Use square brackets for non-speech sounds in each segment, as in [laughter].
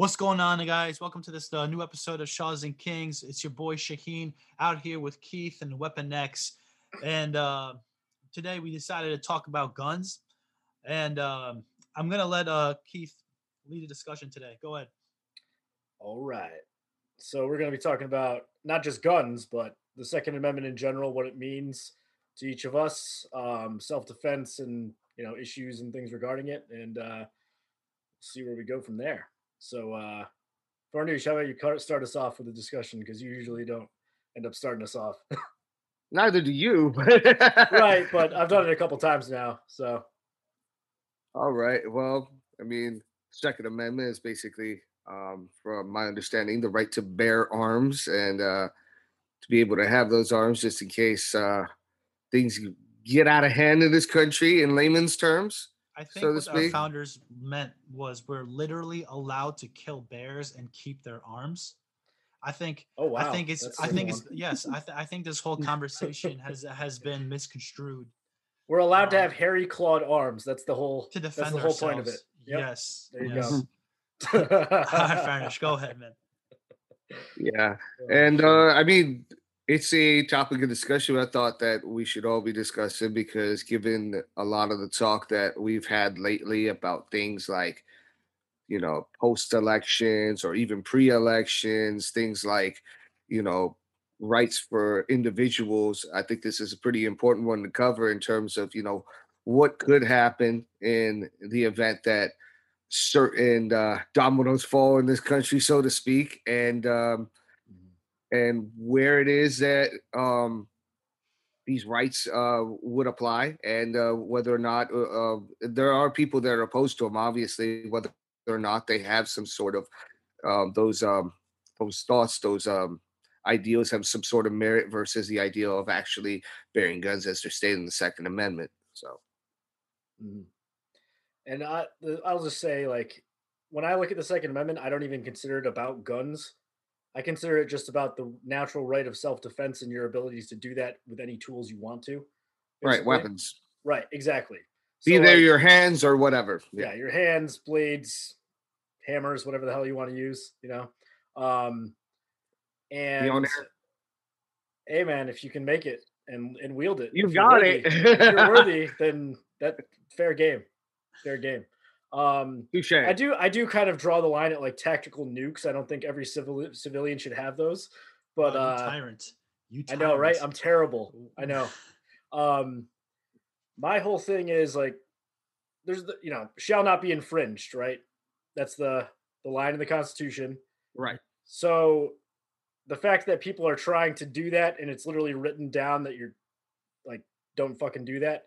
What's going on, guys? Welcome to this uh, new episode of Shaws and Kings. It's your boy Shaheen out here with Keith and Weapon X, and uh, today we decided to talk about guns. And um, I'm gonna let uh, Keith lead the discussion today. Go ahead. All right. So we're going to be talking about not just guns, but the Second Amendment in general, what it means to each of us, um, self-defense, and you know issues and things regarding it, and uh, see where we go from there. So, uh, Farnoosh, how about you start us off with the discussion because you usually don't end up starting us off. [laughs] Neither do you. [laughs] right, but I've done it a couple times now. So, all right. Well, I mean, Second Amendment is basically, um, from my understanding, the right to bear arms and uh, to be able to have those arms just in case uh, things get out of hand in this country, in layman's terms. I think so what our founders meant was we're literally allowed to kill bears and keep their arms. I think. Oh wow! I think it's. That's I think it's. [laughs] Yes, I, th- I think this whole conversation has has been misconstrued. We're allowed um, to have hairy clawed arms. That's the whole. To defend that's the ourselves. whole point of it. Yep. Yes. There you yes. go. [laughs] [laughs] Farnoosh, go ahead, man. Yeah, and uh, I mean, it's a topic of discussion I thought that we should all be discussing because given a lot of the talk that we've had lately about things like you know post elections or even pre-elections things like you know rights for individuals i think this is a pretty important one to cover in terms of you know what could happen in the event that certain uh, dominoes fall in this country so to speak. And um, and where it is that um, these rights uh, would apply, and uh, whether or not uh, uh, there are people that are opposed to them. Obviously, whether or not they have some sort of um, those um, those thoughts, those um, ideals have some sort of merit versus the ideal of actually bearing guns as they're stated in the Second Amendment. So, mm-hmm. and I, I'll just say, like, when I look at the Second Amendment, I don't even consider it about guns. I consider it just about the natural right of self defense and your abilities to do that with any tools you want to. Basically. Right, weapons. Right, exactly. Be so, there like, your hands or whatever. Yeah. yeah, your hands, blades, hammers, whatever the hell you want to use, you know. Um and hey man, if you can make it and and wield it, You've got worthy, it. if you're worthy, [laughs] then that fair game. Fair game. Um, Touche. I do I do kind of draw the line at like tactical nukes. I don't think every civil civilian should have those. But oh, uh, tyrant. You tyrant. I know, right? I'm terrible. I know. Um, my whole thing is like, there's the you know shall not be infringed, right? That's the the line in the Constitution, right? So the fact that people are trying to do that and it's literally written down that you're like don't fucking do that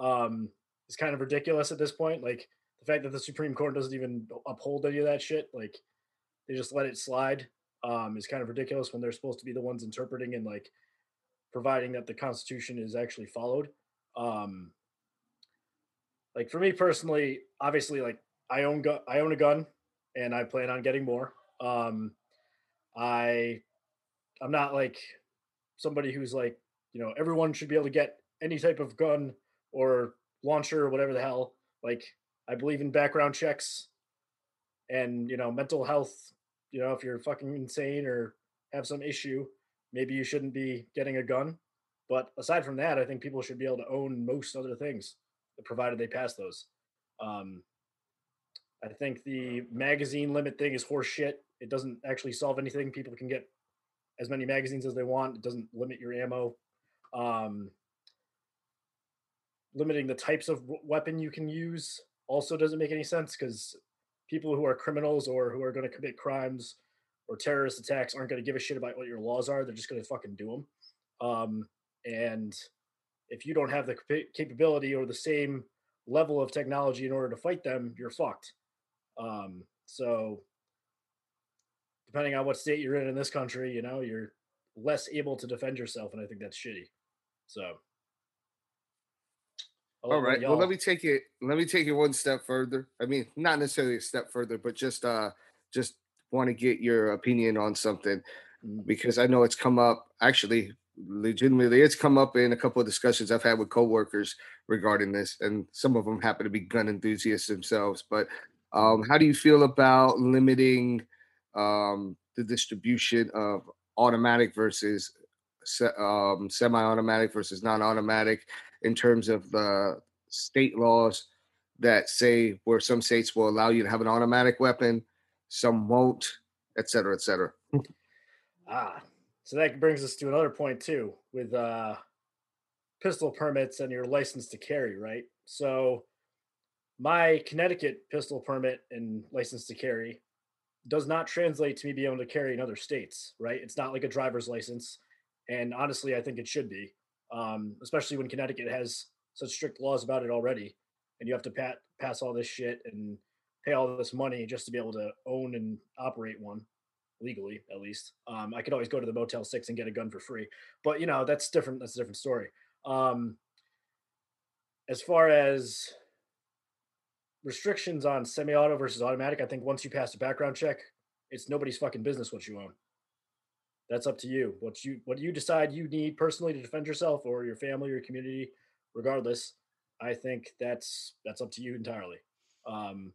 um is kind of ridiculous at this point like the fact that the Supreme Court doesn't even uphold any of that shit, like they just let it slide, um, is kind of ridiculous when they're supposed to be the ones interpreting and like providing that the Constitution is actually followed. Um, like for me personally, obviously, like I own gu- I own a gun, and I plan on getting more. Um, I I'm not like somebody who's like you know everyone should be able to get any type of gun or launcher or whatever the hell. Like I believe in background checks and, you know, mental health. You know, if you're fucking insane or have some issue, maybe you shouldn't be getting a gun. But aside from that, I think people should be able to own most other things, provided they pass those. Um, I think the magazine limit thing is horseshit. It doesn't actually solve anything. People can get as many magazines as they want. It doesn't limit your ammo. Um, limiting the types of weapon you can use also doesn't make any sense because people who are criminals or who are going to commit crimes or terrorist attacks aren't going to give a shit about what your laws are. They're just going to fucking do them. Um, and if you don't have the capability or the same level of technology in order to fight them, you're fucked. Um, so, depending on what state you're in in this country, you know, you're less able to defend yourself, and I think that's shitty. So, all right. Well, let me take it. Let me take it one step further. I mean, not necessarily a step further, but just uh, just want to get your opinion on something mm. because I know it's come up. Actually, legitimately, it's come up in a couple of discussions I've had with coworkers regarding this, and some of them happen to be gun enthusiasts themselves. But Um, how do you feel about limiting um, the distribution of automatic versus um, semi-automatic versus non-automatic in terms of the state laws that say where some states will allow you to have an automatic weapon, some won't, et cetera, et cetera. [laughs] Ah, so that brings us to another point too with uh, pistol permits and your license to carry, right? So my Connecticut pistol permit and license to carry does not translate to me being able to carry in other states, right? It's not like a driver's license. And honestly, I think it should be, um, especially when Connecticut has such strict laws about it already. And you have to pat, pass all this shit and pay all this money just to be able to own and operate one legally, at least. Um, I could always go to the Motel 6 and get a gun for free. But, you know, that's different. That's a different story. Um, as far as restrictions on semi-auto versus automatic, I think once you pass a background check, it's nobody's fucking business what you own. That's up to you. What you what you decide you need personally to defend yourself or your family or your community, regardless. I think that's that's up to you entirely. Um,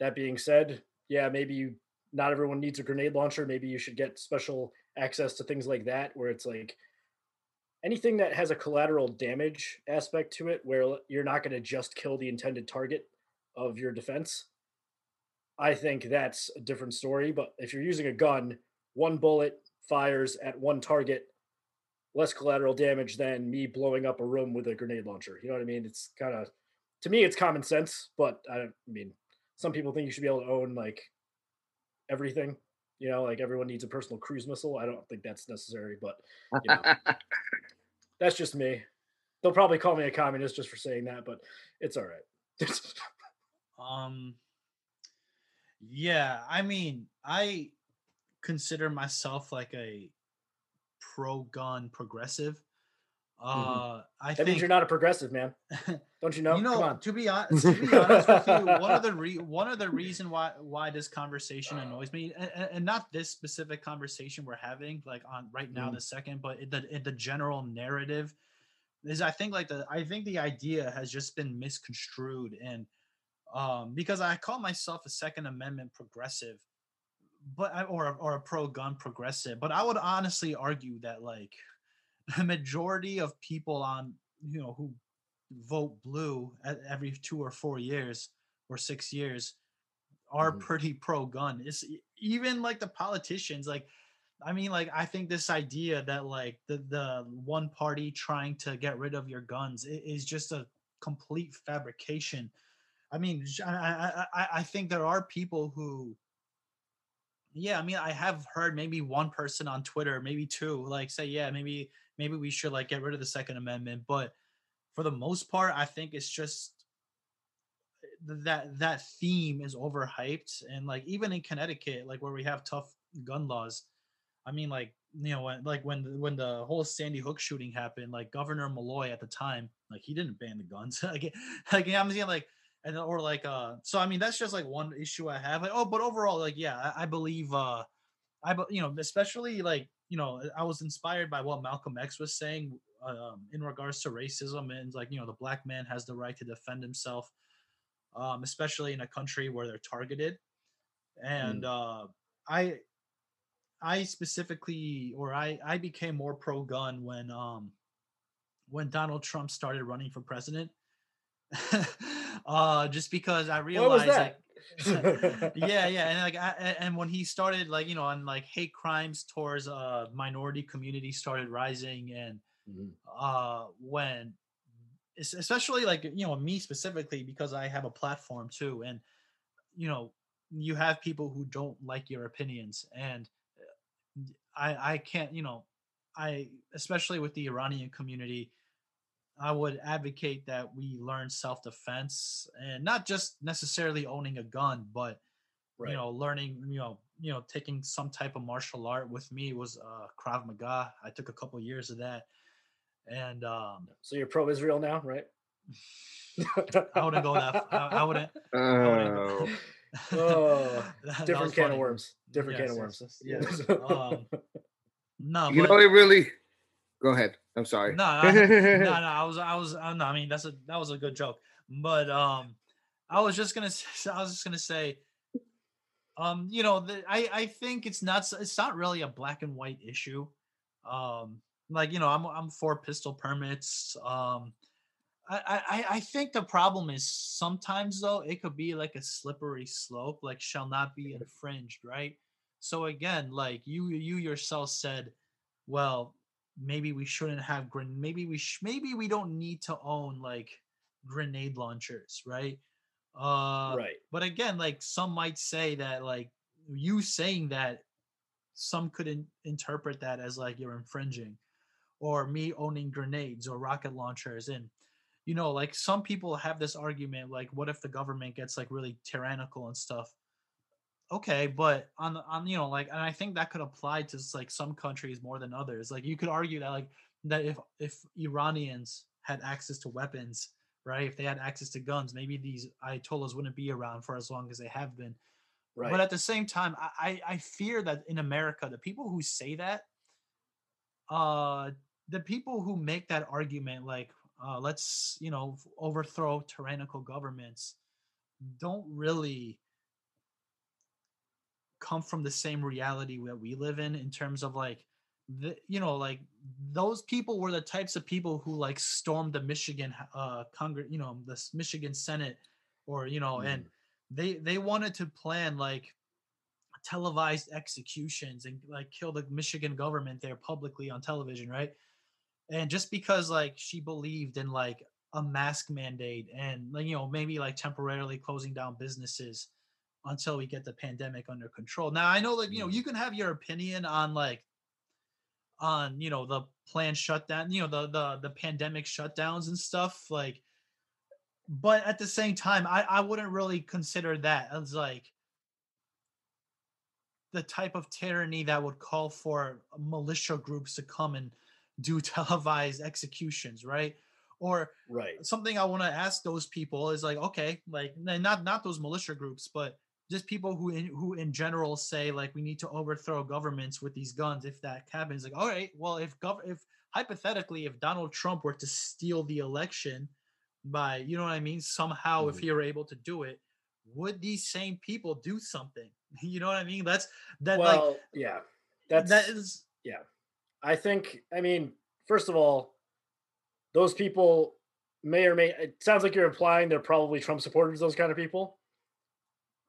that being said, yeah, maybe you not everyone needs a grenade launcher. Maybe you should get special access to things like that, where it's like anything that has a collateral damage aspect to it where you're not going to just kill the intended target of your defense i think that's a different story but if you're using a gun one bullet fires at one target less collateral damage than me blowing up a room with a grenade launcher you know what i mean it's kind of to me it's common sense but i I mean some people think you should be able to own like everything you know like everyone needs a personal cruise missile i don't think that's necessary but you know, [laughs] that's just me. They'll probably call me a communist just for saying that, but it's all right. [laughs] um yeah, I mean, I consider myself like a pro gun progressive. Mm-hmm. Uh I that think means you're not a progressive, man. [laughs] Don't you know? you Come know, on. to be honest, to be honest with you, [laughs] one of the re- one of the reason why why this conversation annoys me, and, and- not this specific conversation we're having, like on right now, Mhm. the second, but it, the it, the general narrative is, I think, like the I think the idea has just been misconstrued, and um, because I call myself a Second Amendment progressive, but or a- or a pro gun progressive, but I would honestly argue that like [laughs] the majority of people on you know who vote blue at every two or four years or six years are Mhm. pretty pro gun. It's even like the politicians, like I mean, like I think this idea that like the the one party trying to get rid of your guns is just a complete fabrication. I mean, I, I I think there are people who yeah, I mean, I have heard maybe one person on Twitter, maybe two, like say, yeah, maybe maybe we should like get rid of the Second Amendment, but for the most part, I think it's just eh, that that theme is overhyped, and like even in Connecticut, like where we have tough gun laws, I mean, like you know, when like when when the whole Sandy Hook shooting happened, like Governor Malloy at the time, like he didn't ban the guns, [laughs] like like I'm saying, like and or like uh so i mean that's just like one issue i have like oh but overall like yeah i, I believe uh i you know especially like you know i was inspired by what malcolm x was saying um in regards to racism and like you know the black man has the right to defend himself um especially in a country where they're targeted. And uh i i specifically or i i became more pro gun when um when donald trump started running for president [laughs] uh just because i realized like that? [laughs] yeah yeah and like I, and when he started like you know on like hate crimes towards uh minority community started rising and Mhm. uh when especially like you know me specifically because i have a platform too and you know you have people who don't like your opinions and uh, i i can't you know i especially with the iranian community i would advocate that we learn self-defense and not just necessarily owning a gun but Right. you know learning you know you know taking some type of martial art with me was uh krav maga i took a couple years of that and um so you're pro Israel now, right? [laughs] i wouldn't go that I wouldn't [laughs] Oh, [laughs] Oh, That- that Different was can funny. of worms. Different Yes, can of worms. yes, yes. um no you but, know, it really. Go ahead. I'm sorry. no, [laughs] I, no no i was i was uh, no i mean that's a that was a good joke but um I was just gonna. [laughs] Say, I was just gonna say. Um, you know, the, I I think it's not. It's not really a black and white issue. Um, like you know, I'm I'm for pistol permits. Um, I, I I think the problem is sometimes though it could be like a slippery slope, like shall not be infringed, right? So again, like you you yourself said, well, maybe we shouldn't have gren maybe we sh- maybe we don't need to own like grenade launchers, right? Uh, right. But again, like some might say that like you saying that some could in- interpret that as like you're infringing or me owning grenades or rocket launchers and you know like some people have this argument like what if the government gets like really tyrannical and stuff okay but on the on you know like and i think that could apply to like some countries more than others like you could argue that like that if if iranians had access to weapons right if they had access to guns maybe these ayatollahs wouldn't be around for as long as they have been Right. but at the same time I, I i fear that in america the people who say that uh the people who make that argument like uh let's you know overthrow tyrannical governments don't really come from the same reality that we live in in terms of like the you know like those people were the types of people who like stormed the michigan uh congress you know the michigan senate or you know and they they wanted to plan like televised executions and like kill the michigan government there publicly on television right? And just because like she believed in like a mask mandate and like you know maybe like temporarily closing down businesses until we get the pandemic under control now i know like you know Mhm. you can have your opinion on like on you know the planned shutdown you know the the the pandemic shutdowns and stuff like but at the same time i i wouldn't really consider that as like the type of tyranny that would call for militia groups to come and do [laughs] televised executions right or right. something I want to ask those people is like, okay, like not not those militia groups, but just people who in, who in general say like we need to overthrow governments with these guns. If that happens, like, all right, well, if gov if hypothetically if Donald Trump were to steal the election by you know what I mean, somehow if Mhm. he were able to do it, would these same people do something? [laughs] You know what I mean? That's that well, like yeah. That's that is yeah I think, I mean, first of all, those people may or may, it sounds like you're implying they're probably Trump supporters, those kind of people.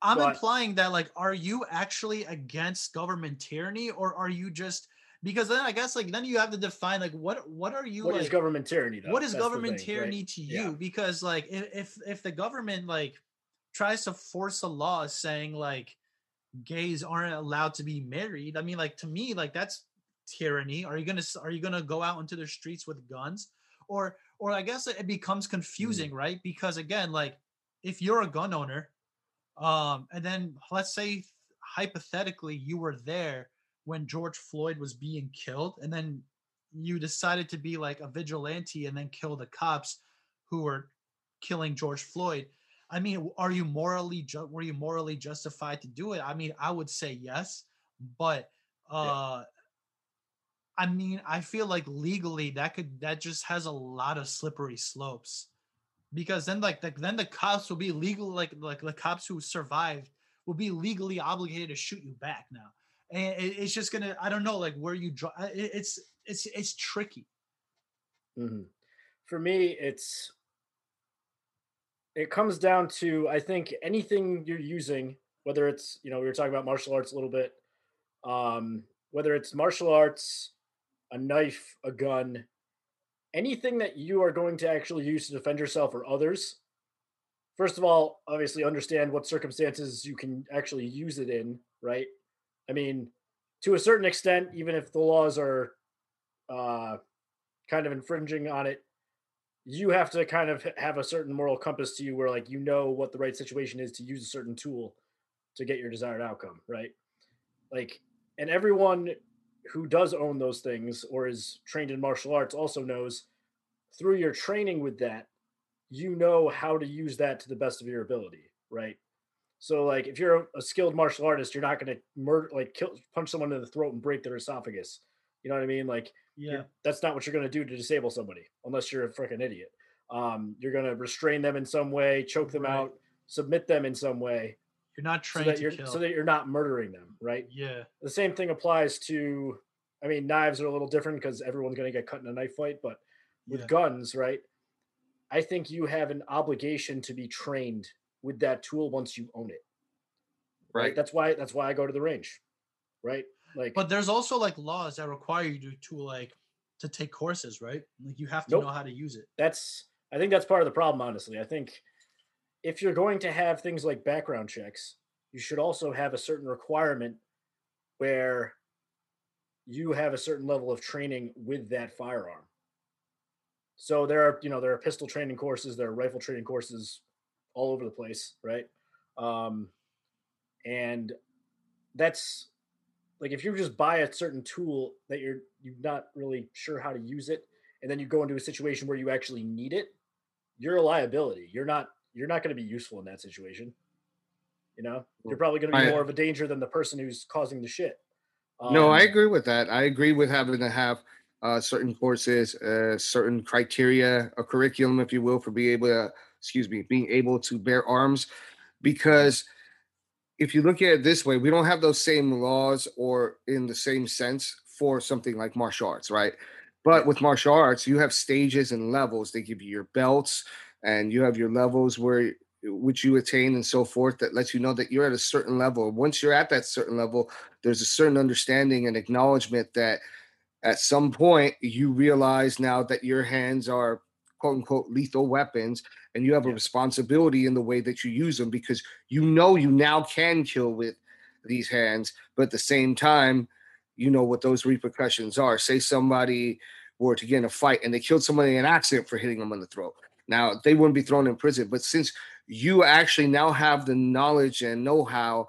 I'm But- implying that like are you actually against government tyranny or are you just because then I guess like then you have to define like what what are you What like is government tyranny, though? what is That's government thing, right? tyranny to you Yeah. because like if, if the government like tries to force a law saying like gays aren't allowed to be married I mean like to me like that's tyranny are you gonna are you gonna go out into the streets with guns or or I guess it becomes Mm. confusing right because again like if you're a gun owner um and then let's say hypothetically you were there when George Floyd was being killed and then you decided to be like a vigilante and then kill the cops who were killing George Floyd. I mean, are you morally ju- were you morally justified to do it? I mean, I would say yes, but uh I mean, I feel like legally that could that just has a lot of slippery slopes. Because then like the, then the cops will be legal like like the cops who survived will be legally obligated to shoot you back now. And it, it's just gonna I don't know like where you draw it, it's it's it's tricky. Mhm. For me, it's it comes down to I think anything you're using, whether it's you know we were talking about martial arts a little bit, um, whether it's martial arts, a knife, a gun, anything that you are going to actually use to defend yourself or others. First of all, obviously understand what circumstances you can actually use it in, right? I mean, to a certain extent, even if the laws are uh, kind of infringing on it, you have to kind of have a certain moral compass to you where like you know what the right situation is to use a certain tool to get your desired outcome, right? Like, and everyone who does own those things or is trained in martial arts also knows through your training with that, you know how to use that to the best of your ability, right? So, like, if you're a, skilled martial artist, you're not going to murder, like, kill, punch someone in the throat and break their esophagus. You know what I mean? Like, Yeah. that's not what you're going to do to disable somebody unless you're a freaking idiot. Um, you're going to restrain them in some way, choke them Right. out, submit them in some way You're not so trained that to you're kill. so that you're not murdering them, right? yeah. The same thing applies to I mean knives are a little different because everyone's going to get cut in a knife fight, but with yeah. guns, right? I think you have an obligation to be trained with that tool once you own it. Right. That's why that's why I go to the range. Right? Like But there's also like laws that require you to, to like to take courses, right? Like you have to Nope. know how to use it. that's I think that's part of the problem, honestly. I think if you're going to have things like background checks, you should also have a certain requirement where you have a certain level of training with that firearm. So there are, you know, there are pistol training courses, there are rifle training courses all over the place, right? Um, and that's like if you just buy a certain tool that you're you're not really sure how to use it, and then you go into a situation where you actually need it, you're a liability. You're not you're not going to be useful in that situation. You know, you're probably going to be I- more of a danger than the person who's causing the shit. no, I Um, agree with that. I agree with having to have uh, certain courses, uh, certain criteria, a curriculum, if you will, for being able to, excuse me, being able to bear arms. Because if you look at it this way, we don't have those same laws or in the same sense for something like martial arts, right? But with martial arts, you have stages and levels. They give you your belts, and you have your levels where which you attain and so forth that lets you know that you're at a certain level. Once you're at that certain level, there's a certain understanding and acknowledgement that at some point you realize now that your hands are quote unquote lethal weapons and you have a responsibility in the way that you use them because you know you now can kill with these hands but at the same time you know what those repercussions are. Say somebody were to get in a fight and they killed somebody in an accident for hitting them on the throat now they wouldn't be thrown in prison but since you actually now have the knowledge and know-how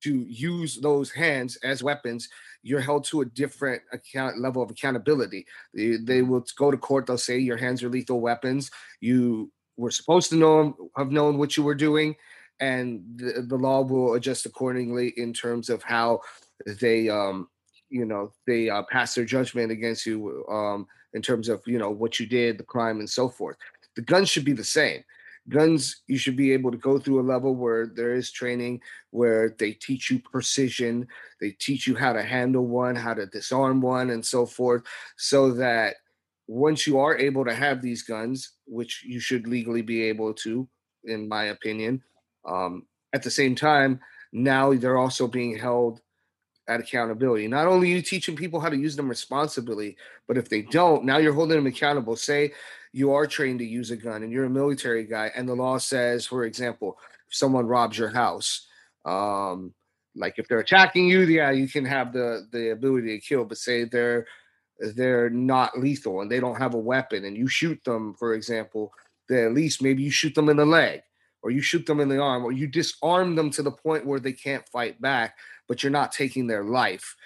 to use those hands as weapons you're held to a different account level of accountability. They, they will go to court. They'll say your hands are lethal weapons. You were supposed to know have known what you were doing, and the, the law will adjust accordingly in terms of how they, um, you know, they uh, pass their judgment against you um, in terms of you know what you did, the crime, and so forth. The guns should be the same. Guns, you should be able to go through a level where there is training, where they teach you precision, they teach you how to handle one, how to disarm one, and so forth, so that once you are able to have these guns, which you should legally be able to, in my opinion, um, at the same time, now they're also being held at accountability. Not only you teaching people how to use them responsibly, but if they don't, now you're holding them accountable. Say you are trained to use a gun and you're a military guy, and the law says, for example, if someone robs your house, um, like if they're attacking you, yeah, you can have the the ability to kill. But say they're they're not lethal and they don't have a weapon, and you shoot them, for example, then at least maybe you shoot them in the leg, or you shoot them in the arm, or you disarm them to the point where they can't fight back, but you're not taking their life.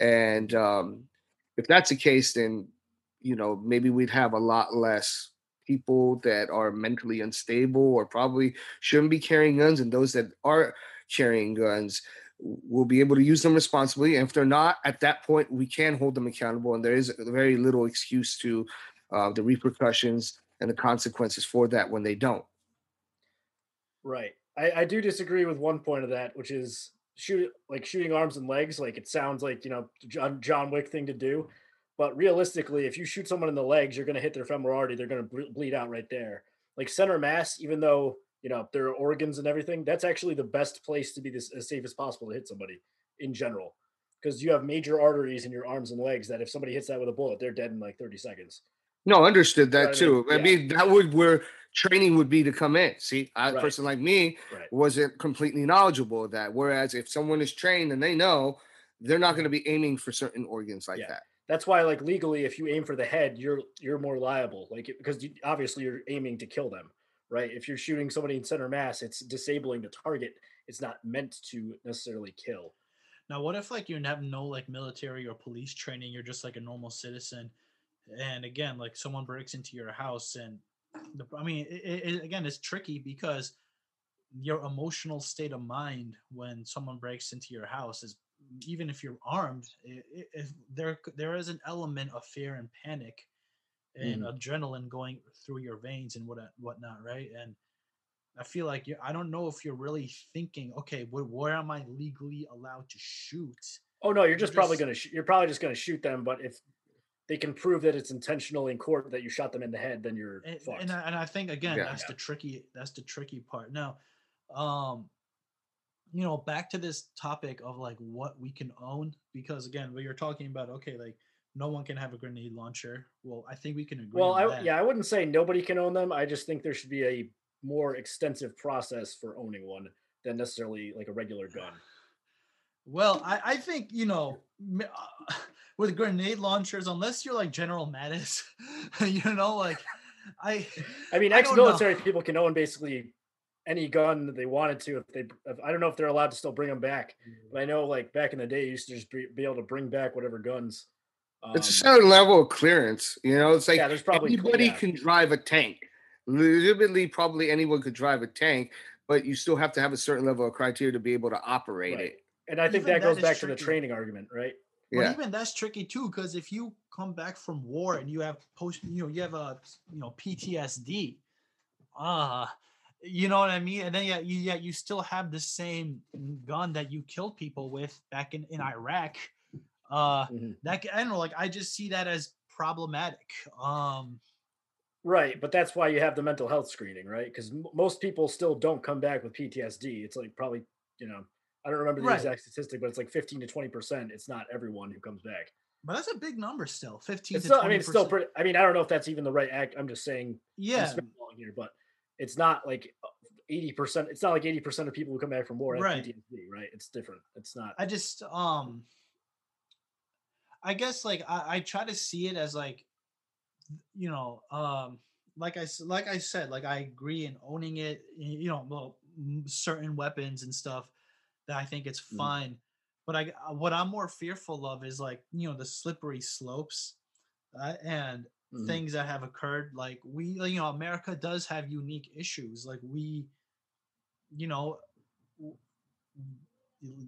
And um, if that's the case, then you know maybe we'd have a lot less people that are mentally unstable or probably shouldn't be carrying guns, and those that are carrying guns will be able to use them responsibly. And if they're not, at that point, we can hold them accountable, and there is very little excuse to uh, the repercussions and the consequences for that when they don't. Right. I, I do disagree with one point of that, which is shoot like shooting arms and legs. Like it sounds like you know John John Wick thing to do, but realistically, if you shoot someone in the legs, you're going to hit their femoral artery. They're going to bleed out right there. Like center mass, even though you know there are organs and everything, that's actually the best place to be this as safe as possible to hit somebody in general, because you have major arteries in your arms and legs that if somebody hits that with a bullet, they're dead in like 30 seconds. No, understood know that what I too. mean? I mean, that would where training would be to come in. See, a Right. person like me Right. wasn't completely knowledgeable of that. Whereas if someone is trained and they know, they're not going to be aiming for certain organs like Yeah. that. That's why like legally if you aim for the head you're you're more liable like because you, obviously you're aiming to kill them right if you're shooting somebody in center mass it's disabling the target it's not meant to necessarily kill Now, what if like you have no like military or police training? You're just like a normal citizen, and again, like someone breaks into your house, and the, I mean, it, it, again, it's tricky because your emotional state of mind when someone breaks into your house is even if you're armed, i- i- if there there is an element of fear and panic and adrenaline going through your veins and what whatnot, right? And I feel like you I don't know if you're really thinking, okay, where, where am I legally allowed to shoot? Oh no, you're You're just probably just- gonna sh- you're probably just gonna shoot them. But if they can prove that it's intentional in court that you shot them in the head, then you're and, fucked. and, I, and I think again Yeah. that's the tricky that's the tricky part now um you know back to this topic of like what we can own because again we are talking about okay like no one can have a grenade launcher well i think we can agree well, I, yeah, I wouldn't say nobody can own them. I just think there should be a more extensive process for owning one than necessarily like a regular [sighs] gun. well i i think you know uh, [laughs] with grenade launchers unless you're like general mattis [laughs] you know like i I mean, ex-military know. people can own basically any gun that they wanted to if they. If, I don't know if they're allowed to still bring them back, but I know like back in the day, you used to just be, be able to bring back whatever guns. It's a um, certain level of clearance. You know, it's like yeah, there's probably anybody yeah. can drive a tank. Legitimately, probably anyone could drive a tank, but you still have to have a certain level of criteria to be able to operate Right. it. And I think Even that that goes is back to the training argument, right? But Yeah. even that's tricky too, because if you come back from war and you have post, you know, you have a you know PTSD, ah, you know what I mean, and then yeah, you yeah, you still have the same gun that you killed people with back in in Iraq. Uh, Mhm. that I don't know, like I just see that as problematic. Um, Right, but that's why you have the mental health screening, right? Because m- most people still don't come back with PTSD. It's like probably, you know, I don't remember the Right. exact statistic, but it's like 15 to 20 percent. It's not everyone who comes back. but that's a big number still, fifteen still, I mean, it's still pretty. I mean, I don't know if that's even the right act. I'm just saying, Yeah, here, but it's not like 80 percent. It's not like 80 percent of people who come back from war Right. PTSD, right? It's different. It's not. I just um I guess like I, I try to see it as like you know um like I like I said like I agree in owning it you know well certain weapons and stuff that I think it's Mhm. fine but I uh, what I'm more fearful of is like you know the slippery slopes uh, and Mhm. things that have occurred like we you know America does have unique issues like we you know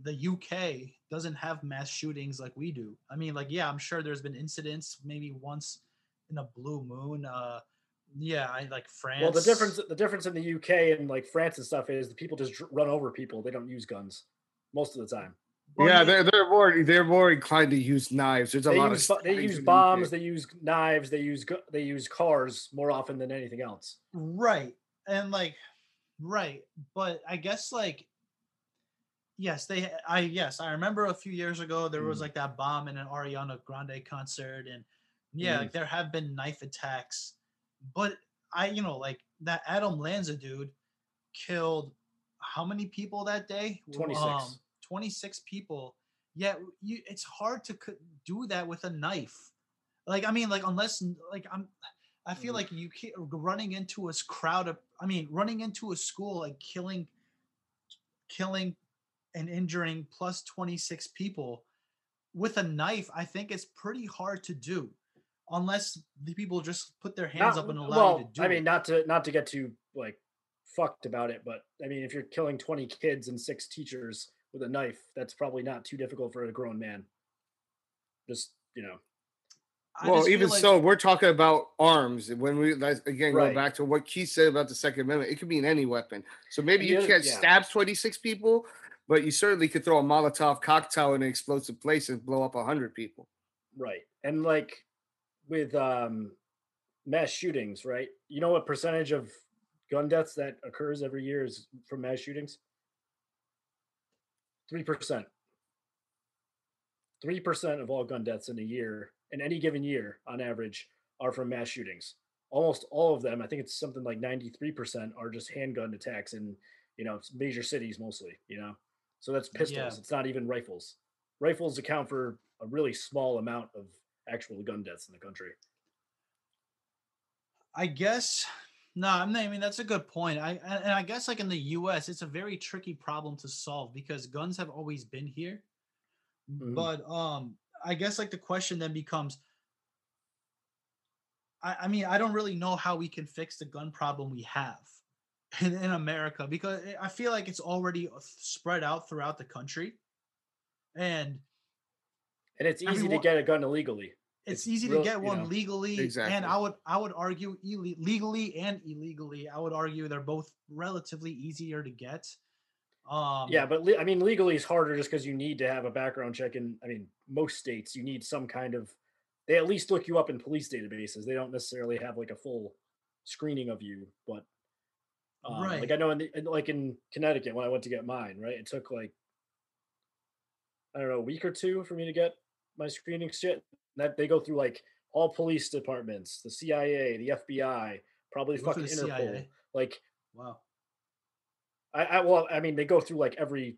the UK doesn't have mass shootings like we do. I mean, like, yeah, I'm sure there's been incidents, maybe once in a blue moon. Uh, yeah, I like France. Well, the difference the difference in the UK and like France and stuff is the people just run over people. They don't use guns most of the time. Well, yeah, yeah. they're they're more they're more inclined to use knives. There's a They lot use, of they use bombs, they use knives, they use they use cars more often than anything else. right, and like, right, but I guess like, yes, they. I yes, I remember a few years ago there was Mhm. like that bomb in an Ariana Grande concert, and yeah, Mhm. like there have been knife attacks, but I, you know, like that Adam Lanza dude killed how many people that day? 26. 26 people. Yeah, you it's hard to do that with a knife. Like I mean like unless like I'm I feel Mhm. like you can't running into a crowd of I mean running into a school like killing killing and injuring plus 26 people with a knife, I think it's pretty hard to do unless the people just put their hands Not- up and allow well, you to do I it. mean, not to not to get too like fucked about it, but I mean, if you're killing 20 kids and six teachers with a knife, that's probably not too difficult for a grown man. Just you know, I well, even like- so, we're talking about arms. When we that's, again Right. go back to what Keith said about the Second Amendment, it could be in any weapon. So maybe you can't yeah. stab 26 people, but you certainly could throw a Molotov cocktail in an explosive place and blow up 100 people. right? And like with um mass shootings, right? You know what percentage of gun deaths that occurs every year is from mass shootings? Three percent. Three percent of all gun deaths in a year, in any given year, on average, are from mass shootings. Almost all of them, I think it's something like ninety-three percent, are just handgun attacks in, you know, major cities mostly. You know, so that's pistols. Yeah. It's not even rifles. Rifles account for a really small amount of actual gun deaths in the country. I guess no, I'm I mean that's a good point. I and I guess like in the U.S., it's a very tricky problem to solve because guns have always been here. Mhm. But um, I guess like the question then becomes. I, I mean, I don't really know how we can fix the gun problem we have [laughs] in, in America because I feel like it's already uh, spread out throughout the country, and And it's easy to get a gun illegally. It's, It's easy real- to get you one know, legally, and. I would I would argue ille- legally and illegally. I would argue they're both relatively easier to get. Um, yeah, but le- I mean, legally is harder just because you need to have a background check. In I mean, most states you need some kind of. They at least look you up in police databases. They don't necessarily have like a full screening of you, but um, Right. like I know in the, in- like in Connecticut when I went to get mine, right? It took like I don't know a week or two for me to get my screening shit. That they go through like all police departments, the CIA, the FBI, probably They fucking Interpol. CIA? Like wow. I, I well, I mean, they go through like every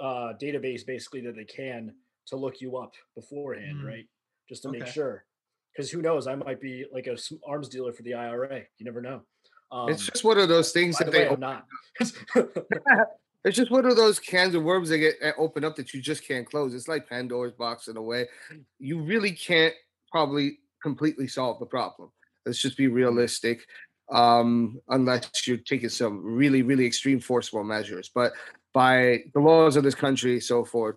uh database basically that they can to look you up beforehand, Mm. right? Just to make sure. Because who knows, I might be like a arms dealer for the IRA. You never know. Um, it's just one of those things that the way, they I'm not. [laughs] [laughs] It's just one of those cans of worms that get open up that you just can't close. It's like Pandora's box in a way. You really can't probably completely solve the problem. Let's just be realistic, um, unless you're taking some really, really extreme forceful measures. But by the laws of this country, so forth,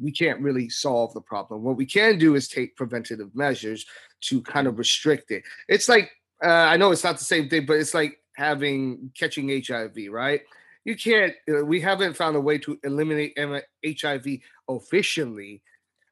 we can't really solve the problem. What we can do is take preventative measures to kind of restrict it. It's like uh, I know it's not the same thing, but it's like having catching HIV, right? You can't. Uh, we haven't found a way to eliminate HIV officially,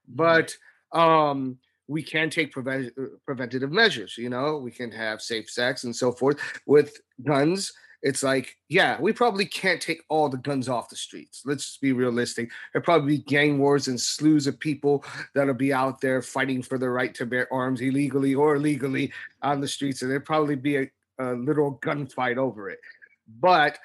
but um, we can take prevent- uh, preventative measures. You know, we can have safe sex and so forth. With guns, it's like, yeah, we probably can't take all the guns off the streets. Let's just be realistic. There'll probably be gang wars and slews of people that'll be out there fighting for the right to bear arms illegally or legally on the streets, and there'll probably be a, a little gunfight over it. But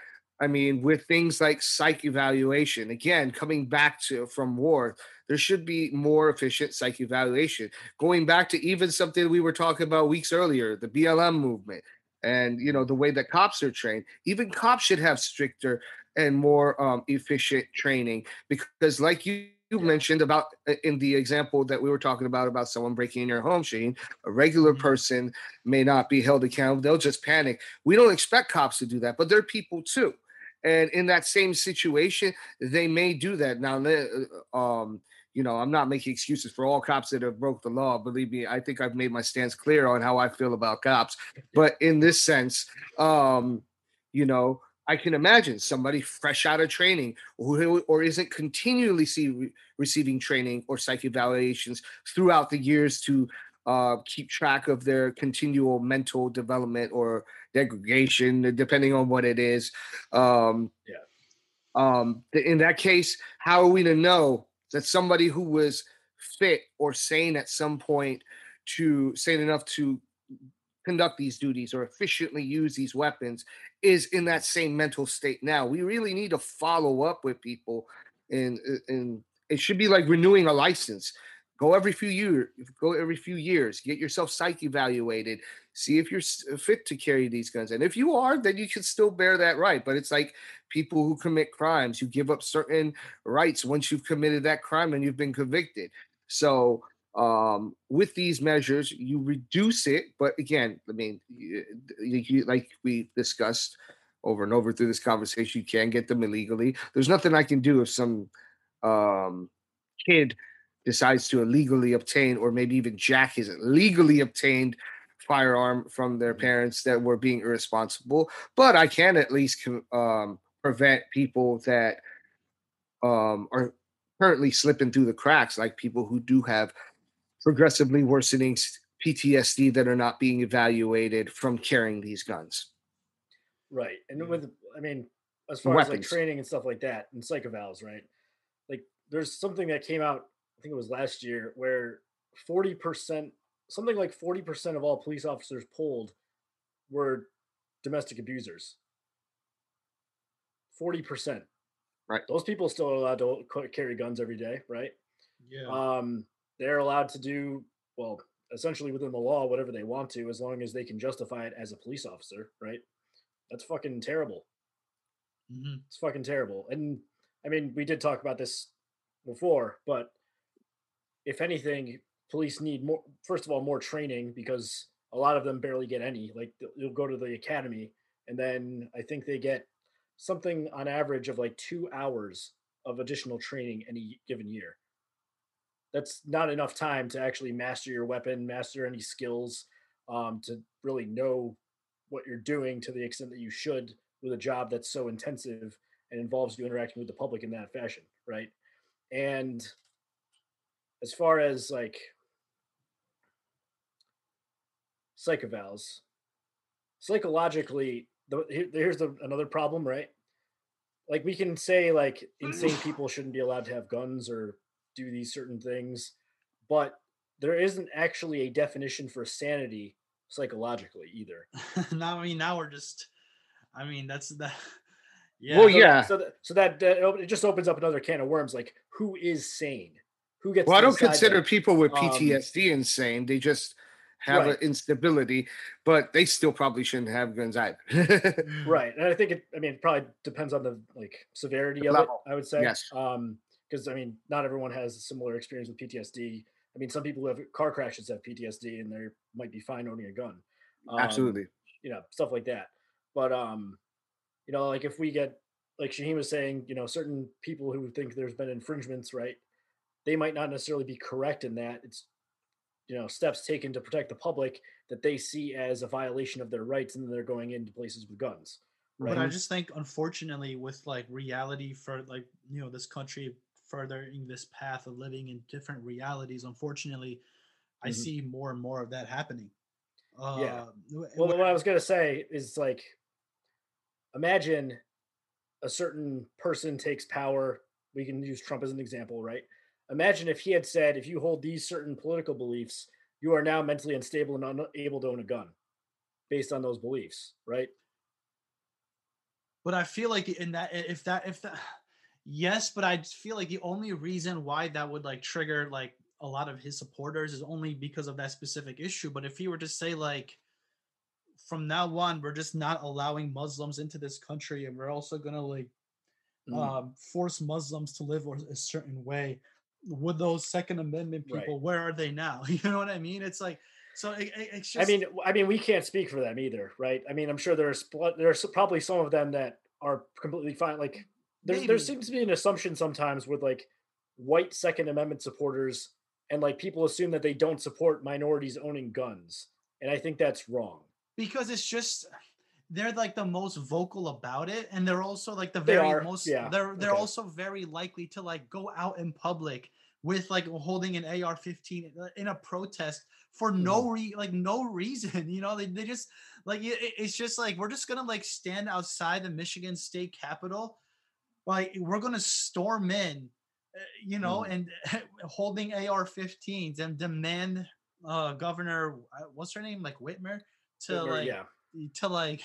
I mean, with things like psych evaluation, again, coming back to from war, there should be more efficient psych evaluation. Going back to even something we were talking about weeks earlier, the BLM movement, and you know the way that cops are trained. Even cops should have stricter and more um, efficient training because, like you. You mentioned about uh, in the example that we were talking about about someone breaking in your home, Shane. A regular Mhm. person may not be held accountable; they'll just panic. We don't expect cops to do that, but they're people too and in that same situation they may do that. Now uh, um you know i'm not making excuses for all cops that have broke the law. Believe me i think i've made my stance clear on how i feel about cops. But in this sense um you know i can imagine somebody fresh out of training who or isn't continually see, receiving training or psych evaluations throughout the years to uh, keep track of their continual mental development or degradation, depending on what it is. Um, Yeah. Um, in that case, how are we to know that somebody who was fit or sane at some point to sane enough to conduct these duties or efficiently use these weapons is in that same mental state now? We really need to follow up with people, and and it should be like renewing a license go every few years go every few years get yourself psych evaluated see if you're fit to carry these guns and if you are then you can still bear that right but it's like people who commit crimes you give up certain rights once you've committed that crime and you've been convicted. So um with these measures you reduce it but again i mean you, you, like we discussed over and over through this conversation you can get them illegally. There's nothing i can do if some um kid decides to illegally obtain or maybe even jack his legally obtained firearm from their parents that were being irresponsible but i can at least um, prevent people that um, are currently slipping through the cracks like people who do have progressively worsening ptsd that are not being evaluated from carrying these guns Right. And Yeah. with I mean, as far as like training and stuff like that and psych evals, right? Like there's something that came out, think it was last year, where 40%, something like 40% of all police officers polled were domestic abusers. 40%. Right. Those people still are allowed to carry guns every day, right? Yeah. um, they're allowed to do well essentially within the law whatever they want to as long as they can justify it as a police officer right that's fucking terrible Mhm. it's fucking terrible and i mean we did talk about this before but if anything police need more first of all more training because a lot of them barely get any like you'll go to the academy and then i think they get something on average of like two hours of additional training any given year that's not enough time to actually master your weapon, master any skills, um, to really know what you're doing to the extent that you should with a job that's so intensive and involves you interacting with the public in that fashion, right? And as far as like psych evals, psychologically, the, here's the, another problem, right? Like we can say like insane [clears throat] people shouldn't be allowed to have guns or do these certain things, but there isn't actually a definition for sanity psychologically either. [laughs] now, I mean, now we're just, I mean, that's the, [laughs] yeah. Well, so, yeah. So, that, so that, that it just opens up another can of worms. Like, who is sane? Who gets? Well, I don't consider that? people with PTSD um, insane. They just have right. an instability, but they still probably shouldn't have guns either. [laughs] Right, and I think it. I mean, it probably depends on the like severity the of level. it. I would say. Yes. Um, because I mean, not everyone has a similar experience with PTSD. I mean, some people who have car crashes have PTSD, and they might be fine owning a gun. Um, Absolutely. You know, stuff like that. But um, you know, like if we get like Shaheen was saying, you know, certain people who think there's been infringements, right? They might not necessarily be correct in that. It's you know steps taken to protect the public that they see as a violation of their rights, and then they're going into places with guns. Right? But I just think, unfortunately, with like reality for like you know this country furthering this path of living in different realities, unfortunately, mm-hmm. I see more and more of that happening. Uh, yeah. Well, what I was gonna say is like, imagine a certain person takes power. We can use Trump as an example, right? Imagine if he had said, if you hold these certain political beliefs, you are now mentally unstable and unable to own a gun based on those beliefs, right? But I feel like in that, if that, if that, [sighs] yes, but I feel like the only reason why that would like trigger like a lot of his supporters is only because of that specific issue. But if he were to say like, from now on, we're just not allowing Muslims into this country, and we're also gonna like mm. um, force Muslims to live a certain way. Would those Second Amendment people? Right. Where are they now? [laughs] You know what I mean? It's like so. It, it's just. I mean, I mean, we can't speak for them either, right? I mean, I'm sure there's there's probably some of them that are completely fine. Like there, there seems to be an assumption sometimes with like white Second Amendment supporters, and like people assume that they don't support minorities owning guns, and I think that's wrong because it's just they're like the most vocal about it and they're also like the very they most yeah. they're they're okay. also very likely to like go out in public with like holding an AR-15 in a protest for no re like no reason [laughs] you know they, they just like it, it's just like we're just gonna like stand outside the Michigan state capitol like we're gonna storm in eh, you know mm. and [laughs] holding AR-15s and demand uh governor uh, what's her name like Whitmer to like yeah. to like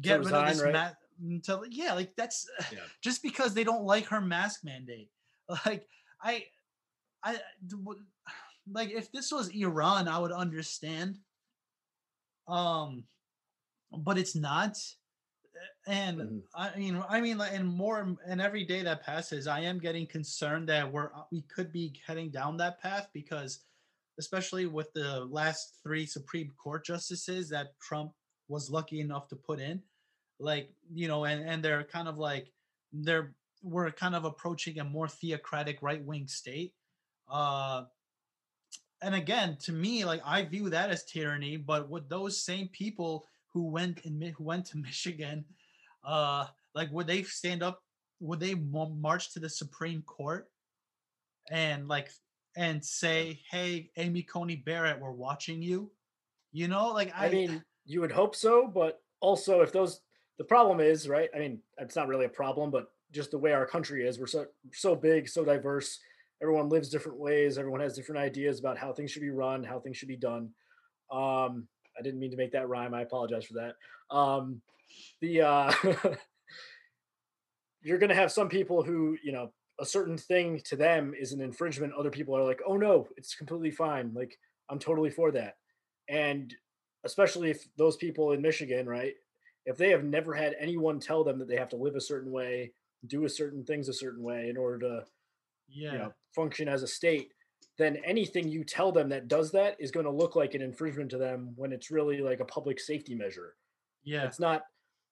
get rid of this right? ma- mm, to yeah like that's [laughs] yeah. just because they don't like her mask mandate [laughs] like i i [sighs] like if this was iran i would understand um but it's not and mm-hmm. i mean i mean like and more and every day that passes i am getting concerned that we're uh, we could be heading down that path because especially with the last three Supreme Court justices that Trump was lucky enough to put in. Like, you know, and, and they're kind of like they're we're kind of approaching a more theocratic right wing state. Uh and again, to me, like I view that as tyranny, but with those same people who went in who went to [laughs] Michigan, uh, like would they stand up? Would they march to the Supreme Court and like and say, "Hey, Amy Coney Barrett, we're watching you." You know, like I, I mean, you would hope so, but also if those the problem is right. I mean, it's not really a problem, but just the way our country is, we're so so big, so diverse. Everyone lives different ways. Everyone has different ideas about how things should be run, how things should be done. Um, I didn't mean to make that rhyme. I apologize for that. Um, the uh, [laughs] you're going to have some people who you know a certain thing to them is an infringement, other people are like, oh no, it's completely fine. Like, I'm totally for that. And especially if those people in Michigan, right, if they have never had anyone tell them that they have to live a certain way, do a certain things a certain way in order to, yeah. you know, function as a state, then anything you tell them that does that is going to look like an infringement to them when it's really like a public safety measure. Yeah. It's not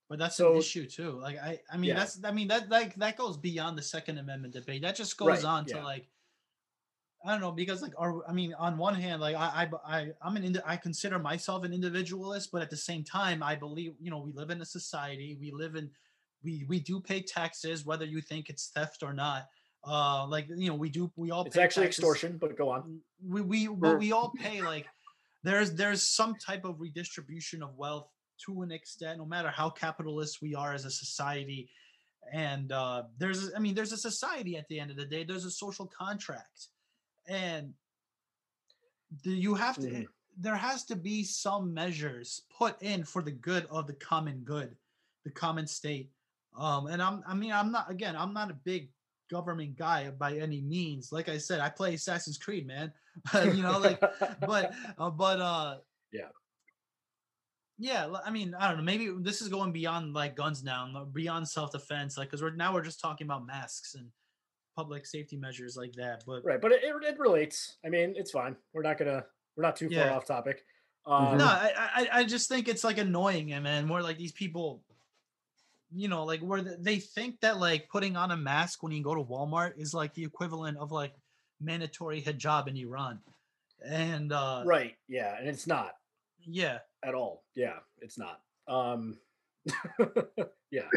but that's so, an issue too. Like I, I mean, yeah. that's I mean that like that goes beyond the Second Amendment debate. That just goes right, on to yeah. like, I don't know because like I mean on one hand like I I, I I'm an I consider myself an individualist but at the same time I believe you know we live in a society we live in we we do pay taxes whether you think it's theft or not. Uh like you know we do we all it's actually taxes. extortion but go on. We we well, we all pay like there's there's some type of redistribution of wealth to an extent no matter how capitalist we are as a society. And uh there's i mean there's a society at the end of the day there's a social contract and the, you have to mm-hmm. there has to be some measures put in for the good of the common good the common state. Um and i'm i mean i'm not again i'm not a big government guy by any means. Like i said i play assassin's creed man. [laughs] You know like but [laughs] uh, but uh yeah. yeah i mean i don't know maybe this is going beyond like guns now beyond self-defense like because we're now we're just talking about masks and public safety measures like that. But right, but it, it relates. I mean, it's fine. We're not gonna we're not too yeah. far off topic. Um, no, I, I I just think it's like annoying, and man, more like these people. You know, like where they think that like putting on a mask when you go to Walmart is like the equivalent of like mandatory hijab in Iran, and uh right, yeah, and it's not. Yeah, at all. Yeah, it's not. Um, [laughs] yeah,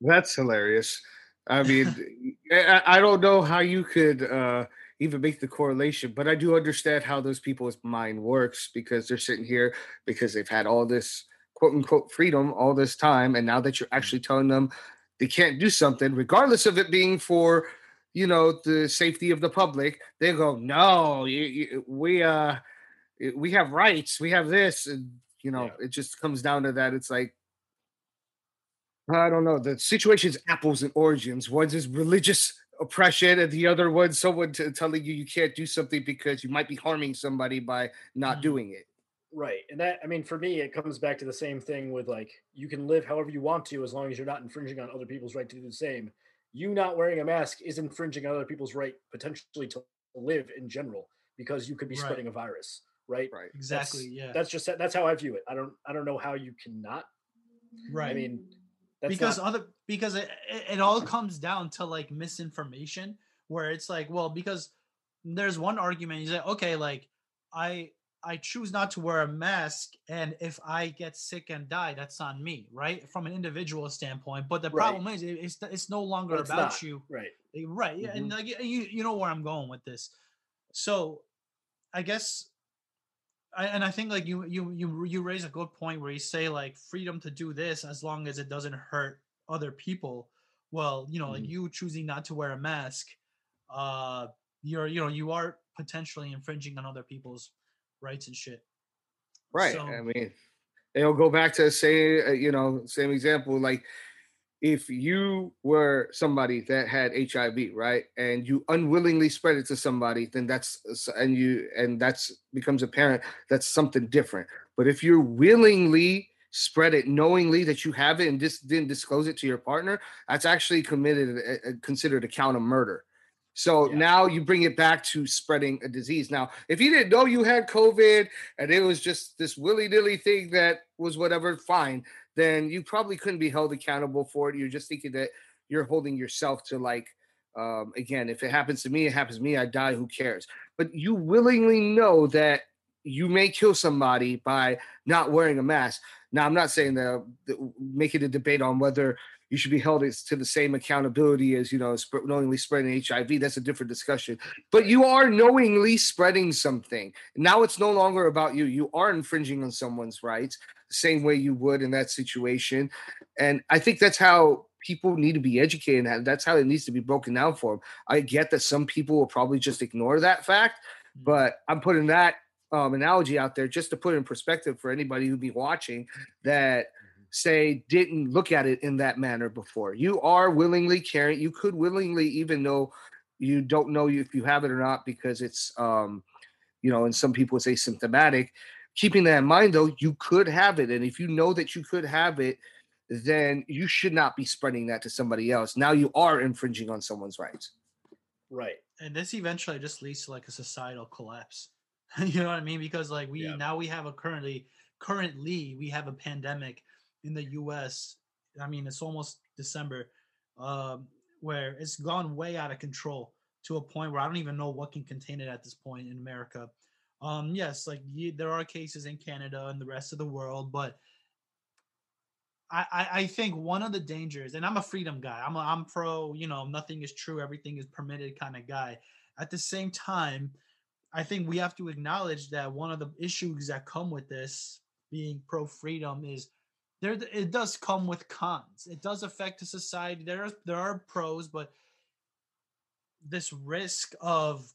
that's hilarious. I mean, [laughs] I, don't know how you could uh, even make the correlation, but I do understand how those people's mind works because they're sitting here because they've had all this quote unquote freedom all this time, and now that you're actually telling them they can't do something, regardless of it being for you know the safety of the public, they go, "No, you, you, we uh, we have rights, we have this," and you know, yeah. it just comes down to that. It's like I don't know. The situation is apples and origins. One's is religious oppression, and the other one, someone t- telling you you can't do something because you might be harming somebody by not mm-hmm. doing it. Right. And that, I mean, for me, it comes back to the same thing with like, you can live however you want to as long as you're not infringing on other people's right to do the same. You not wearing a mask is infringing on other people's right potentially to live in general because you could be right. spreading a virus. Right. Right. Exactly. That's, yeah. That's just, that's how I view it. I don't, I don't know how you cannot. Right. I mean, that's because not- other because it, it all comes down to like misinformation where it's like well because there's one argument you say okay like I I choose not to wear a mask and if I get sick and die that's on me right from an individual standpoint but the right. problem is it's it's no longer it's about not. you right eh, right mm-hmm. and like you you know where I'm going with this so I guess and I think like you you you you raise a good point where you say like freedom to do this as long as it doesn't hurt other people. Well, you know, mm-hmm. like you choosing not to wear a mask, uh, you're you know you are potentially infringing on other people's rights and shit. Right. So, I mean, it'll go back to say uh, you know same example like if you were somebody that had HIV, right, and you unwillingly spread it to somebody, then that's and you and that's becomes apparent that's something different. But if you're willingly spread it knowingly that you have it and just didn't disclose it to your partner, that's actually committed uh, uh, considered a count of murder. So yeah. now you bring it back to spreading a disease. Now, if you didn't know you had COVID and it was just this willy nilly thing that was whatever, fine then you probably couldn't be held accountable for it. You're just thinking that you're holding yourself to like, um, again, if it happens to me, it happens to me. I die. Who cares? But you willingly know that you may kill somebody by not wearing a mask. Now, I'm not saying that, that making a debate on whether you should be held to the same accountability as you know sp- knowingly spreading hiv that's a different discussion but you are knowingly spreading something now it's no longer about you you are infringing on someone's rights the same way you would in that situation. And I think that's how people need to be educated. And that's how it needs to be broken down for them. I get that some people will probably just ignore that fact, mm-hmm. but I'm putting that um, analogy out there just to put in perspective for anybody who'd be watching that mm-hmm. say didn't look at it in that manner before. You are willingly carrying, you could willingly even know you don't know if you have it or not because it's um you know and some people say symptomatic keeping that in mind though you could have it. And if you know that you could have it then you should not be spreading that to somebody else. Now you are infringing on someone's rights. Right. And this eventually just leads to like a societal collapse. [laughs] You know what i mean? Because like we yeah. now we have a currently currently we have a pandemic in the us i mean it's almost december um, where it's gone way out of control to a point where I don't even know what can contain it at this point in America. Um, yes, like there are cases in Canada and the rest of the world, but I, I, I think one of the dangers, and I'm a freedom guy. I'm a, I'm pro, you know, nothing is true, everything is permitted kind of guy. At the same time, I think we have to acknowledge that one of the issues that come with this being pro freedom is there it does come with cons. It does affect the society. There are there are pros, but this risk of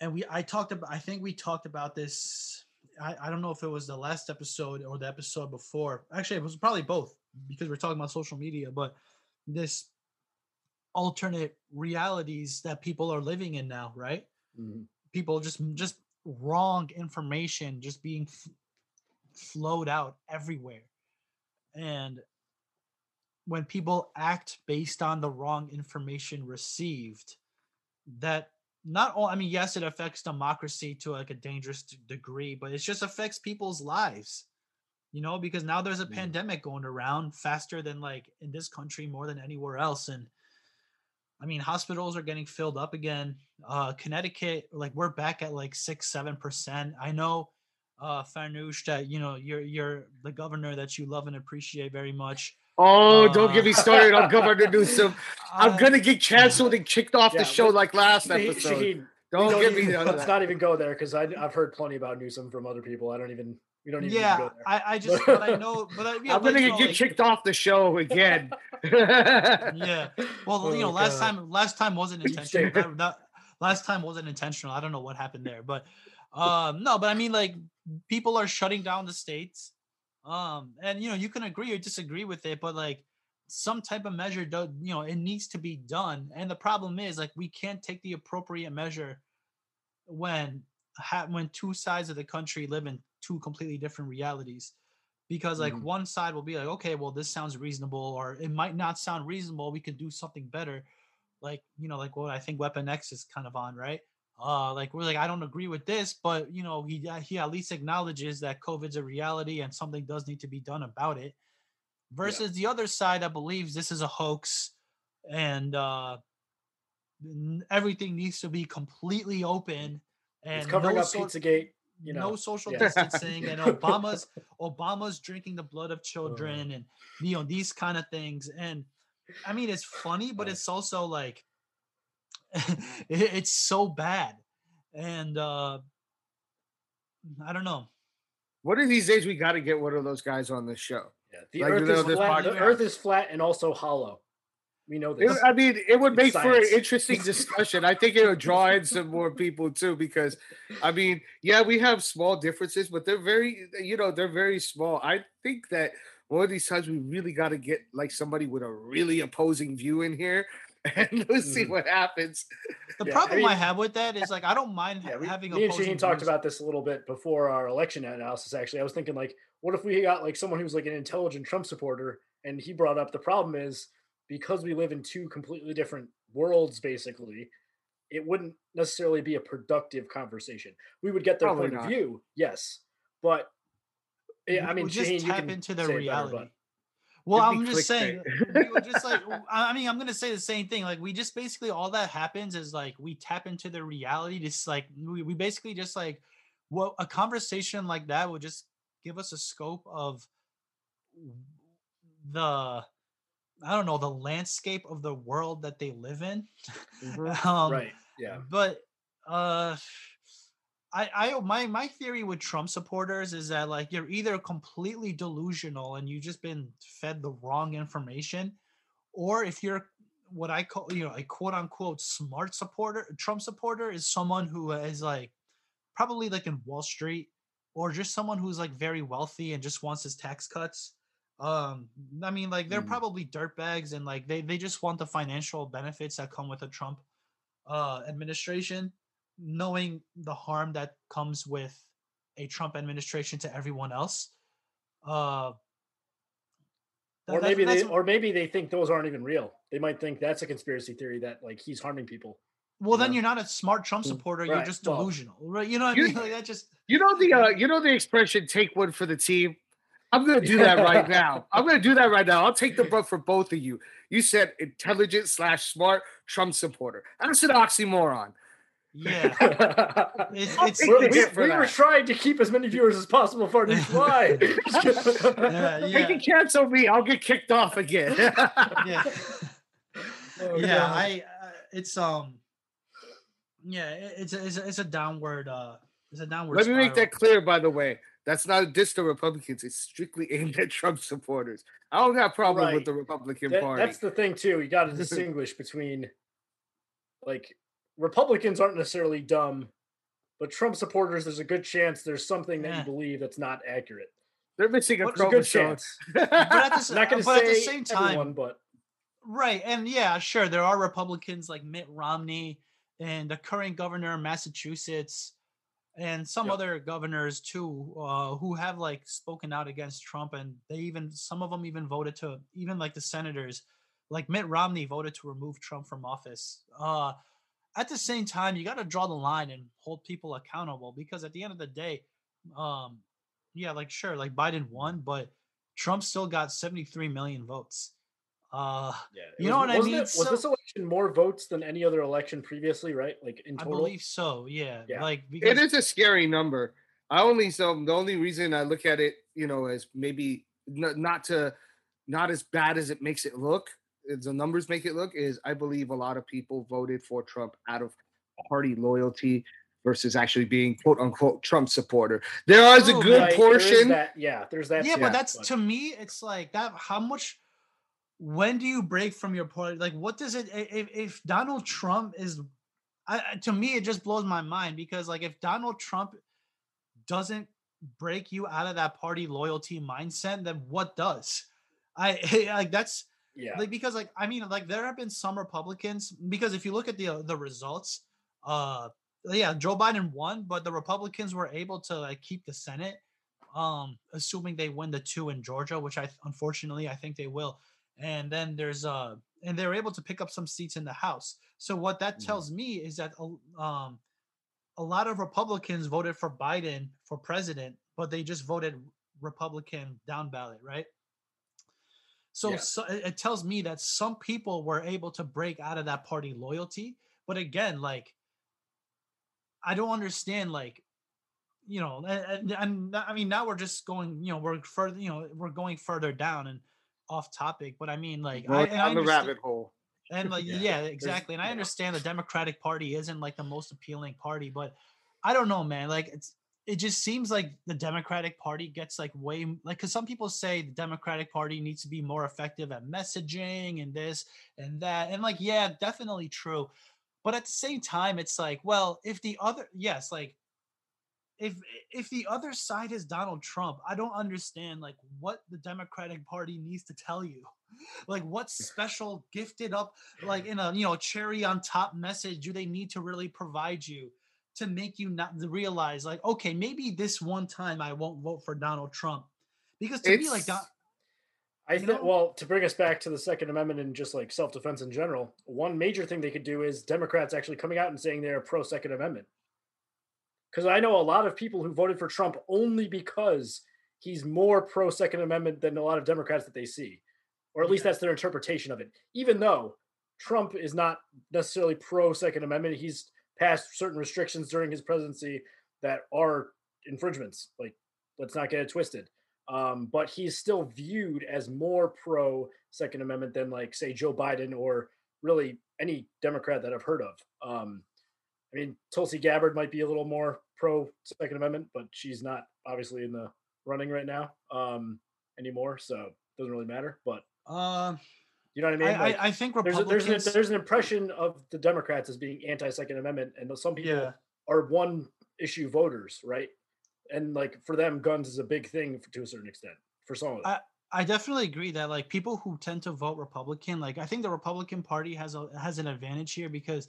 and we I talked about I think we talked about this I, I don't know if it was the last episode or the episode before. Actually, it was probably both because we're talking about social media, but this alternate realities that people are living in now, right? Mm-hmm. People just just wrong information just being f- flowed out everywhere. And when people act based on the wrong information received, that not all i mean yes it affects democracy to like a dangerous degree but it just affects people's lives you know because now there's a mm. pandemic going around faster than like in this country more than anywhere else and i mean hospitals are getting filled up again uh connecticut like we're back at like six seven percent i know uh Farnoosh that you know you're you're the governor that you love and appreciate very much Oh, uh, don't get me started on Governor Newsom. I'm [laughs] gonna get canceled and kicked off yeah, the show like last episode. Shaheen, don't, don't, get even, me. Let's not even go there because I've heard plenty about Newsom from other people. I don't even. We don't even. Yeah, I, I just but I know, but I, yeah, I'm gonna get like, kicked off the show again. [laughs] yeah. Well, oh, you know, last God. time last time wasn't intentional. that, that, last time wasn't intentional. I don't know what happened there, but um no, but I mean, like people are shutting down the states um, and you know, you can agree or disagree with it, but like some type of measure does, you know, it needs to be done. And the problem is like we can't take the appropriate measure when when two sides of the country live in two completely different realities. Because like mm-hmm. one side will be like, okay, well, this sounds reasonable, or it might not sound reasonable. We could do something better, like you know, like what I think Weapon X is kind of on, right? Uh like we're like i don't agree with this but you know he uh, he at least acknowledges that covid's a reality and something does need to be done about it versus yeah. the other side that believes this is a hoax and uh everything needs to be completely open and it's covering no up so- pizzagate you know no social yeah. distancing and [laughs] obama's obama's drinking the blood of children and you know these kind of things and i mean it's funny but it's also like [laughs] it's so bad. And uh I don't know. What are these days we got to get one of those guys on this show. Yeah, the like, earth is flat. The earth is flat and also hollow. We know this. I mean, it would make for an interesting discussion. I think it would draw in some more people too, because I mean, yeah, we have small differences, but they're very, you know, they're very small. I think that one of these times we really got to get like somebody with a really opposing view in here [laughs] and we'll see mm-hmm. what happens. The yeah, problem I, mean, I, have with that is like I don't mind yeah, we, having. Me and Shaheen talked about this a little bit before our election analysis. Actually, I was thinking like, what if we got like someone who's like an intelligent Trump supporter, and he brought up the problem is because we live in two completely different worlds, basically. It wouldn't necessarily be a productive conversation. We would get their Probably point not. of view, yes, but yeah, I mean, we just Shaheen, tap into the reality. Better, well, I'm just saying, we were [laughs] just like, I mean, I'm gonna say the same thing. Like, we just basically all that happens is like we tap into the reality. Just like we, we basically just like what a conversation like that would just give us a scope of the I don't know the landscape of the world that they live in. Mm-hmm. [laughs] um, right. Yeah. But uh I, I my my theory with Trump supporters is that like you're either completely delusional and you've just been fed the wrong information, or if you're what I call you know a quote unquote smart supporter, Trump supporter is someone who is like probably like in Wall Street or just someone who's like very wealthy and just wants his tax cuts. Um, I mean, like they're mm. probably dirtbags and like they they just want the financial benefits that come with a Trump uh administration knowing the harm that comes with a Trump administration to everyone else. Uh, or maybe they, or maybe they think those aren't even real. They might think that's a conspiracy theory that like he's harming people. Well, then you're not a smart Trump mm, supporter. Right. You're just delusional, well, right? You know what I mean? [laughs] Like that just you know the uh, you know the expression "take one for the team." I'm gonna do that right [laughs] now. I'm gonna do that right now. I'll take the brunt for both of you. You said intelligent slash smart Trump supporter. That's an oxymoron. Yeah, [laughs] it's, it's, we, it's- we- we were trying to keep as many viewers as possible for this why [laughs] yeah, They yeah, can cancel me. I'll get kicked off again. yeah. [laughs] Oh, yeah God. i uh, it's um yeah it- it's a, it's a, it's a downward uh it's a downward Let me make that clear, by the way. That's not a diss to Republicans. It's strictly aimed at Trump supporters. I don't have a problem Right. with the Republican That- Party. that's the thing too. You got to distinguish between like Republicans aren't necessarily dumb, but Trump supporters. There's a good chance there's something that Yeah. you believe that's not accurate. They're missing a a good chromosome. chance. [laughs] but at the, not going to but say at the same time everyone, but Right. And yeah, sure. There are Republicans like Mitt Romney and the current governor of Massachusetts and some Yep. other governors too uh, who have like spoken out against Trump. And they even, some of them even voted to, even like the senators, like Mitt Romney voted to remove Trump from office. Uh, at the same time, you got to draw the line and hold people accountable because at the end of the day, um, yeah, like sure, like Biden won, but Trump still got 73 million votes. Uh, yeah, You know what I wasn't mean? It, was So- this election more votes than any other election previously? Right, like in total, I believe so. Yeah. Yeah. Like because it is a scary number. I only so the only reason I look at it, you know, as maybe n- not to not as bad as it makes it look, as the numbers make it look, is I believe a lot of people voted for Trump out of party loyalty versus actually being quote unquote Trump supporter. There is a Oh, good Right, portion. that, yeah, there's that. yeah, too, but that's to me, it's like that. How much? When do you break from your party? Like, what does it? If, if Donald Trump is, I, I- to me, it just blows my mind because, like, if Donald Trump doesn't break you out of that party loyalty mindset, then what does? I [laughs] like that's yeah. like because like I mean like there have been some Republicans because if you look at the uh, the results, uh, yeah, Joe Biden won, but the Republicans were able to like keep the Senate, um, assuming they win the two in Georgia, which I unfortunately I think they will, and then there's uh and they're able to pick up some seats in the House. So what that Mhm. tells me is that um a lot of Republicans voted for Biden for president, but they just voted Republican down ballot, right? So, Yeah. so it, tells me that some people were able to break out of that party loyalty. But again, like, I don't understand, like, you know, and, and, I mean, now we're just going, you know, we're further, you know, we're going further down and off topic. But I mean, like, I, Going and I down the rabbit hole. and like Yeah, [laughs] yeah, there's- exactly and i yeah. understand the democratic party isn't like the most appealing party but i don't know man like it's it just seems like the democratic party gets like way like because some people say the democratic party needs to be more effective at messaging and this and that and like yeah definitely true but at the same time it's like well if the other yes like if if the other side is Donald Trump, I don't understand like what the Democratic Party needs to tell you. [laughs] Like what [laughs] special gifted up like in a you know cherry on top message do they need to really provide you to make you not realize like okay maybe this one time I won't vote for Donald Trump because to me like Don- I think. know? Well, to bring us back to the Second Amendment and just like self defense in general, one major thing they could do is Democrats actually coming out and saying they're pro Second Amendment. Because I know a lot of people who voted for Trump only because he's more pro Second Amendment than a lot of Democrats that they see, or at least Yeah. that's their interpretation of it. Even though Trump is not necessarily pro Second Amendment, he's passed certain restrictions during his presidency that are infringements. Like, let's not get it twisted um, but he's still viewed as more pro Second Amendment than, like, say, Joe Biden or really any Democrat that I've heard of. Um, I mean, Tulsi Gabbard might be a little more pro Second Amendment, but she's not obviously in the running right now um, anymore, so it doesn't really matter. But uh, you know what I mean? I, Like, I I think there's a, there's an, there's an impression of the Democrats as being anti-Second Amendment, and some people yeah are one issue voters, right? And like for them, guns is a big thing to a certain extent for some of them. I definitely agree that like people who tend to vote Republican, like I think the Republican Party has a has an advantage here because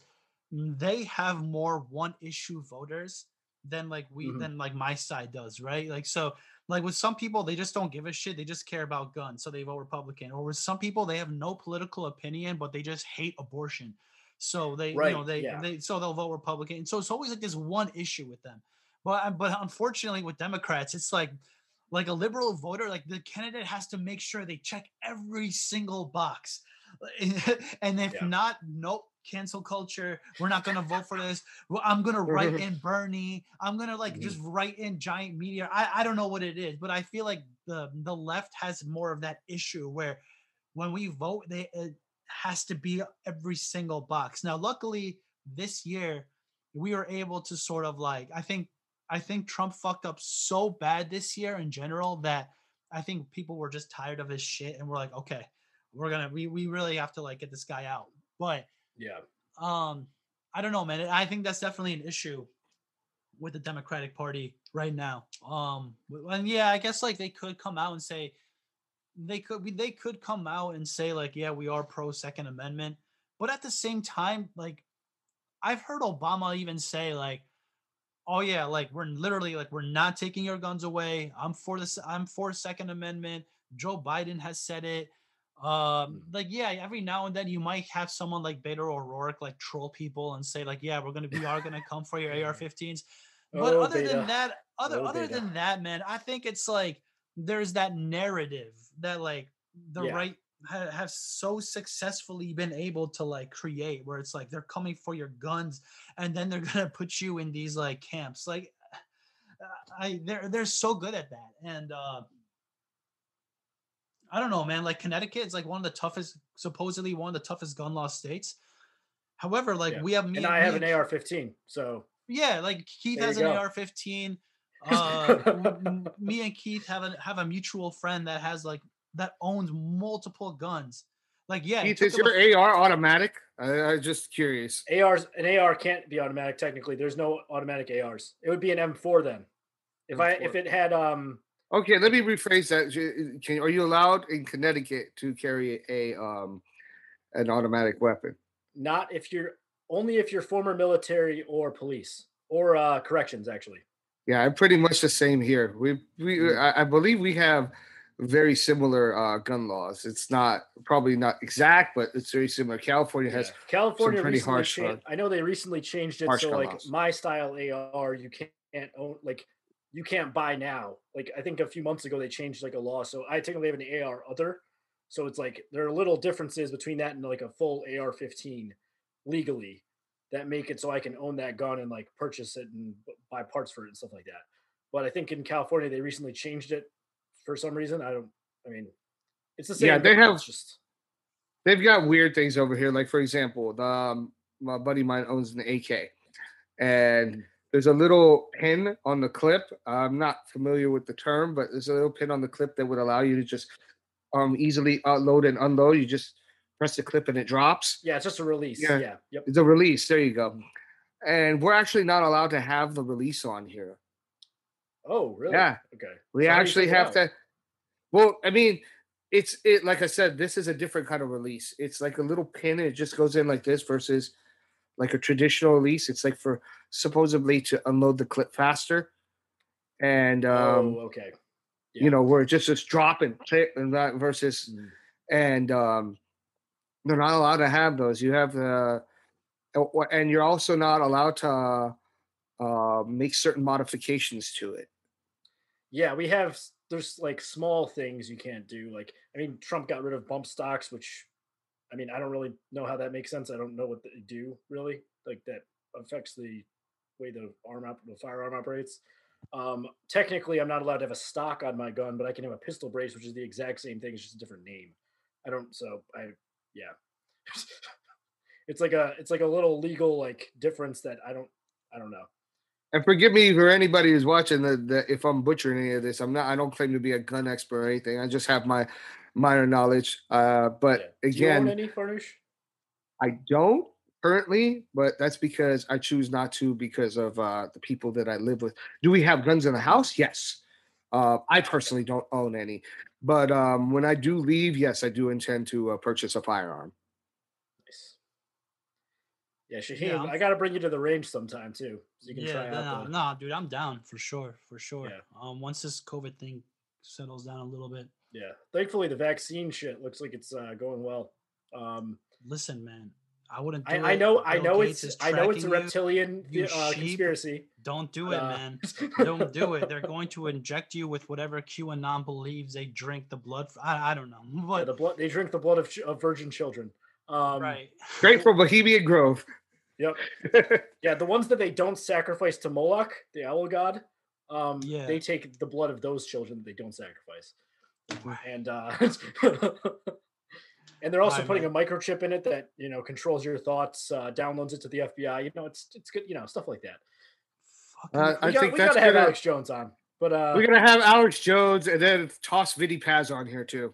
they have more one issue voters than like we Mhm. than like my side does, right? Like so like with some people they just don't give a shit, they just care about guns, so they vote Republican. Or with some people they have no political opinion but they just hate abortion. So they you know Right, they yeah. they so they'll vote Republican. And So it's always like this one issue with them. But but unfortunately with Democrats it's like like a liberal voter, like the candidate has to make sure they check every single box. [laughs] and if Yeah. not, nope, cancel culture. We're not gonna vote for this. I'm gonna write [laughs] in Bernie. I'm gonna like Mhm. just write in Giant Meteor. I, I don't know what it is, but I feel like the the left has more of that issue where when we vote, they it has to be every single box. Now, luckily, this year we were able to sort of like I think I think Trump fucked up so bad this year in general that I think people were just tired of his shit and we're like, okay, we're gonna we we really have to like get this guy out. But Yeah. um I don't know, man. I think that's definitely an issue with the Democratic Party right now. Um and yeah, I guess like they could come out and say they could they could come out and say like yeah, we are pro second amendment, but at the same time like I've heard Obama even say like oh yeah, like we're literally like we're not taking your guns away. I'm for this I'm for second amendment. Joe Biden has said it. Um, like yeah, every now and then you might have someone like Beto O'Rourke like troll people and say like, yeah, we're gonna we are gonna come for your [laughs] AR-15s. But Oh, other than that, other Oh, other Beto. than that, man, I think it's like there's that narrative that like the Yeah. right ha- have so successfully been able to like create where it's like they're coming for your guns and then they're [laughs] gonna put you in these like camps like uh, i they're they're so good at that and uh i don't know man like connecticut is like one of the toughest supposedly one of the toughest gun law states however like Yeah. we have me And I me have an AR-15, so yeah, like Keith There has you an go. AR-15. [laughs] Uh, m- m- me and Keith have a have a mutual friend that has like that owns multiple guns. Like, yeah, it Keith, is him a- your AR automatic? I, I'm just curious. ARs an AR can't be automatic technically. There's no automatic ARs. It would be an M4 then. If I if it had um Okay, let me rephrase that. Can, are you allowed in Connecticut to carry a um an automatic weapon? not if you're only if you're former military or police or uh corrections actually. Yeah, I'm pretty much the same here. We we Mhm. I, I believe we have very similar uh, gun laws. It's not probably not exact, but it's very similar. California has Yeah. California pretty harsh, uh, changed, I know they recently changed it so like laws. my style AR you can't own like you can't buy now. Like I think a few months ago they changed like a law. So I technically have an AR other. So it's like there are little differences between that and like a full AR-15 legally that make it so I can own that gun and like purchase it and buy parts for it and stuff like that. But I think in California they recently changed it for some reason. I don't. I mean, it's the same. Yeah, they have- just they've got weird things over here. Like for example, the, um, my buddy mine owns an AK, and there's a little pin on the clip. I'm not familiar with the term, but there's a little pin on the clip that would allow you to just um easily unload and unload. You just press the clip and it drops. yeah, it's just a release. Yeah. yeah yep. It's a release. There you go. And we're actually not allowed to have the release on here. Oh, really? Yeah. Okay. We So how do you actually have out? to. Well, I mean, it's it like I said, this is a different kind of release. It's like a little pin, and it just goes in like this versus like a traditional release. It's like for supposedly to unload the clip faster, and um, oh, okay. yeah. you know where it just just dropping and clip and that versus Mm. and um, they're not allowed to have those. You have the and you're also not allowed to uh, make certain modifications to it. Yeah, we have. There's like small things you can't do. Like, I mean, Trump got rid of bump stocks, which, I mean, I don't really know how that makes sense. I don't know what they do really. Like that affects the way the arm op- the firearm operates. Um, technically, I'm not allowed to have a stock on my gun, but I can have a pistol brace, which is the exact same thing. It's just a different name. I don't. So I, yeah. [laughs] it's like a it's like a little legal like difference that I don't I don't know. And forgive me for anybody who's watching the, the if I'm butchering any of this. I'm not. I don't claim to be a gun expert or anything. I just have my minor knowledge. Uh, but Yeah. Do you own again, any Farnoosh? I don't currently. But that's because I choose not to because of uh, the people that I live with. Do we have guns in the house? Yes. Uh, I personally don't own any, but um, when I do leave, yes, I do intend to uh, purchase a firearm. Nice. Yeah, Shaheen, Yeah, I'm- got to bring you to the range sometime too, so you can yeah, try no, out. The, no, dude, I'm down for sure, for sure. Yeah. Um, once this COVID thing settles down a little bit, Yeah, thankfully the vaccine shit looks like it's uh, going well. Um, listen, man, I wouldn't. Do I, I it. know, I know Gates it's, I know it's a tracking you. reptilian you uh, sheep. conspiracy. Don't do it, uh, man. [laughs] Don't do it. They're going to inject you with whatever QAnon believes they drink the blood. f- I, I don't know, [laughs] Yeah, but the blood, they drink the blood of, ch- of virgin children. Um, right. Straight from Bohemian Grove. Yep. [laughs] Yeah, the ones that they don't sacrifice to Moloch, the owl god, um, Yeah. they take the blood of those children that they don't sacrifice. And uh, and they're also Alright, putting man. a microchip in it that you know controls your thoughts, uh, downloads it to the FBI. You know, it's it's good. You know, stuff like that. Fucking- Uh, I We, got, think we that's gotta have gonna- Alex Jones on, but uh, We're gonna have Alex Jones and then toss Vinny Paz on here too.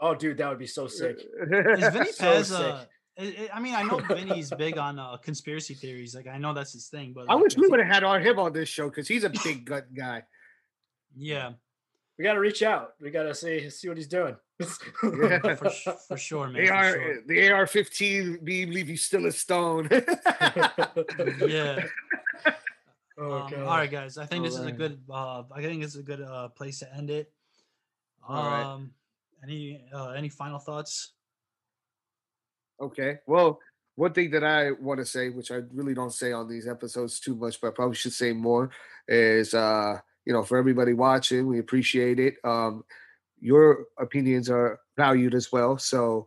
oh, dude, that would be so sick. [laughs] is Vinny [laughs] So Paz? sick. Uh, I- I I mean, I know Vinny's big on uh, conspiracy theories. Like, I know that's his thing. But I wish we would have had on him on this show because he's a big gut guy. Yeah, We got to reach out. We got to see see what he's doing. Yeah. for, for sure, man. The for AR, sure. the AR-15 beam leave you still a stone. [laughs] Yeah. [laughs] Oh, Um, all right, guys. I think this is a good. Uh, I think this is a good uh, place to end it. Um, Alright. any uh, any final thoughts? Okay. Well, one thing that I want to say, which I really don't say on these episodes too much, but I probably should say more, is uh, you know, for everybody watching, we appreciate it. Um, your opinions are valued as well. So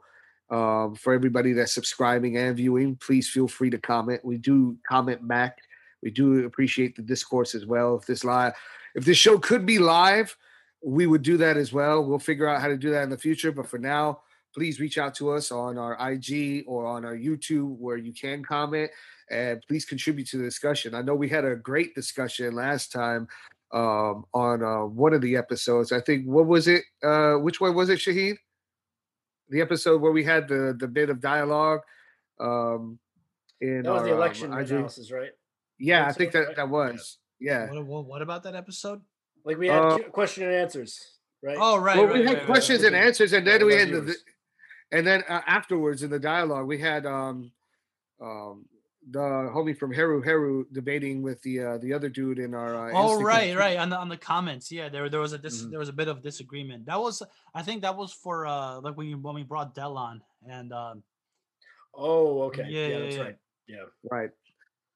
um, for everybody that's subscribing and viewing, please feel free to comment. We do comment back. We do appreciate the discourse as well. If this live, if this show could be live, we would do that as well. We'll figure out how to do that in the future. But for now, please reach out to us on our IG or on our YouTube where you can comment and please contribute to the discussion. I know we had a great discussion last time um, on uh, one of the episodes. I think what was it? Uh, which one was it, Shahid? The episode where we had the the bit of dialogue. Um, in that was the our, um, election IG. analysis, right? Yeah, I think what- that right? that was. Yeah. What, what what about that episode? Like we had Uh, Q- question and answers, right? Oh, right. well, right, we had right, right, questions right. and answers, and then Yeah, we had the, viewers. and then uh, afterwards in the dialogue we had um um the homie from Heru Heru debating with the uh, the other dude in our uh, Oh Instagram right, right. On the on the comments, yeah, there there was a dis- Mhm. there was a bit of disagreement. That was I think that was for uh like when you, when we brought Dell on and um Oh, okay. Yeah, Yeah, yeah, that's yeah. right. Yeah. right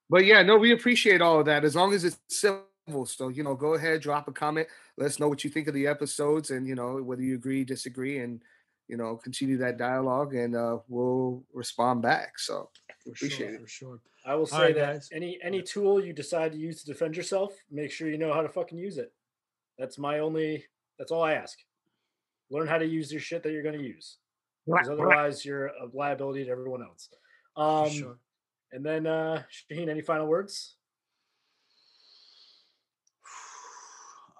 but yeah no we appreciate all of that as long as it's civil so you know go ahead drop a comment let us know what you think of the episodes and you know whether you agree disagree and you know continue that dialogue and uh we'll respond back so for appreciate sure, it for sure. I will say right, that guys. any any tool you decide to use to defend yourself, make sure you know how to fucking use it. That's my only. That's all I ask. Learn how to use your shit that you're going to use, because otherwise you're a liability to everyone else. Um, sure. And then, uh, Shaheen, any final words? [sighs]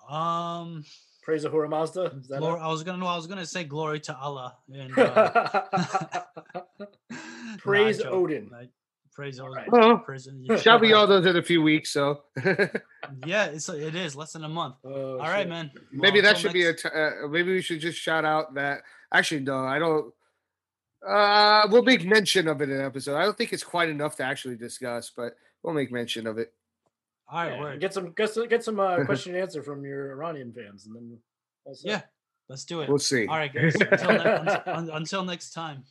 Um, Praise Ahura Mazda. Is that glor- I was gonna no, I was gonna say glory to Allah and uh. [laughs] [laughs] Praise joke. Odin. I- praise Odin. Alright. Well, Prison. shall be all those in a few weeks so [laughs] Yeah, it's it is less than a month. Oh, All right, shit. man. maybe that until should be a uh, maybe we should just shout out that actually no i don't uh we'll make mention of it in an episode i don't think it's quite enough to actually discuss but we'll make mention of it All right, Yeah, word. Get some get some, get some uh, [laughs] question and answer from your Iranian fans, and then also Yeah, let's do it. we'll see All right, [laughs] guys. Until, ne- until, un- until next time.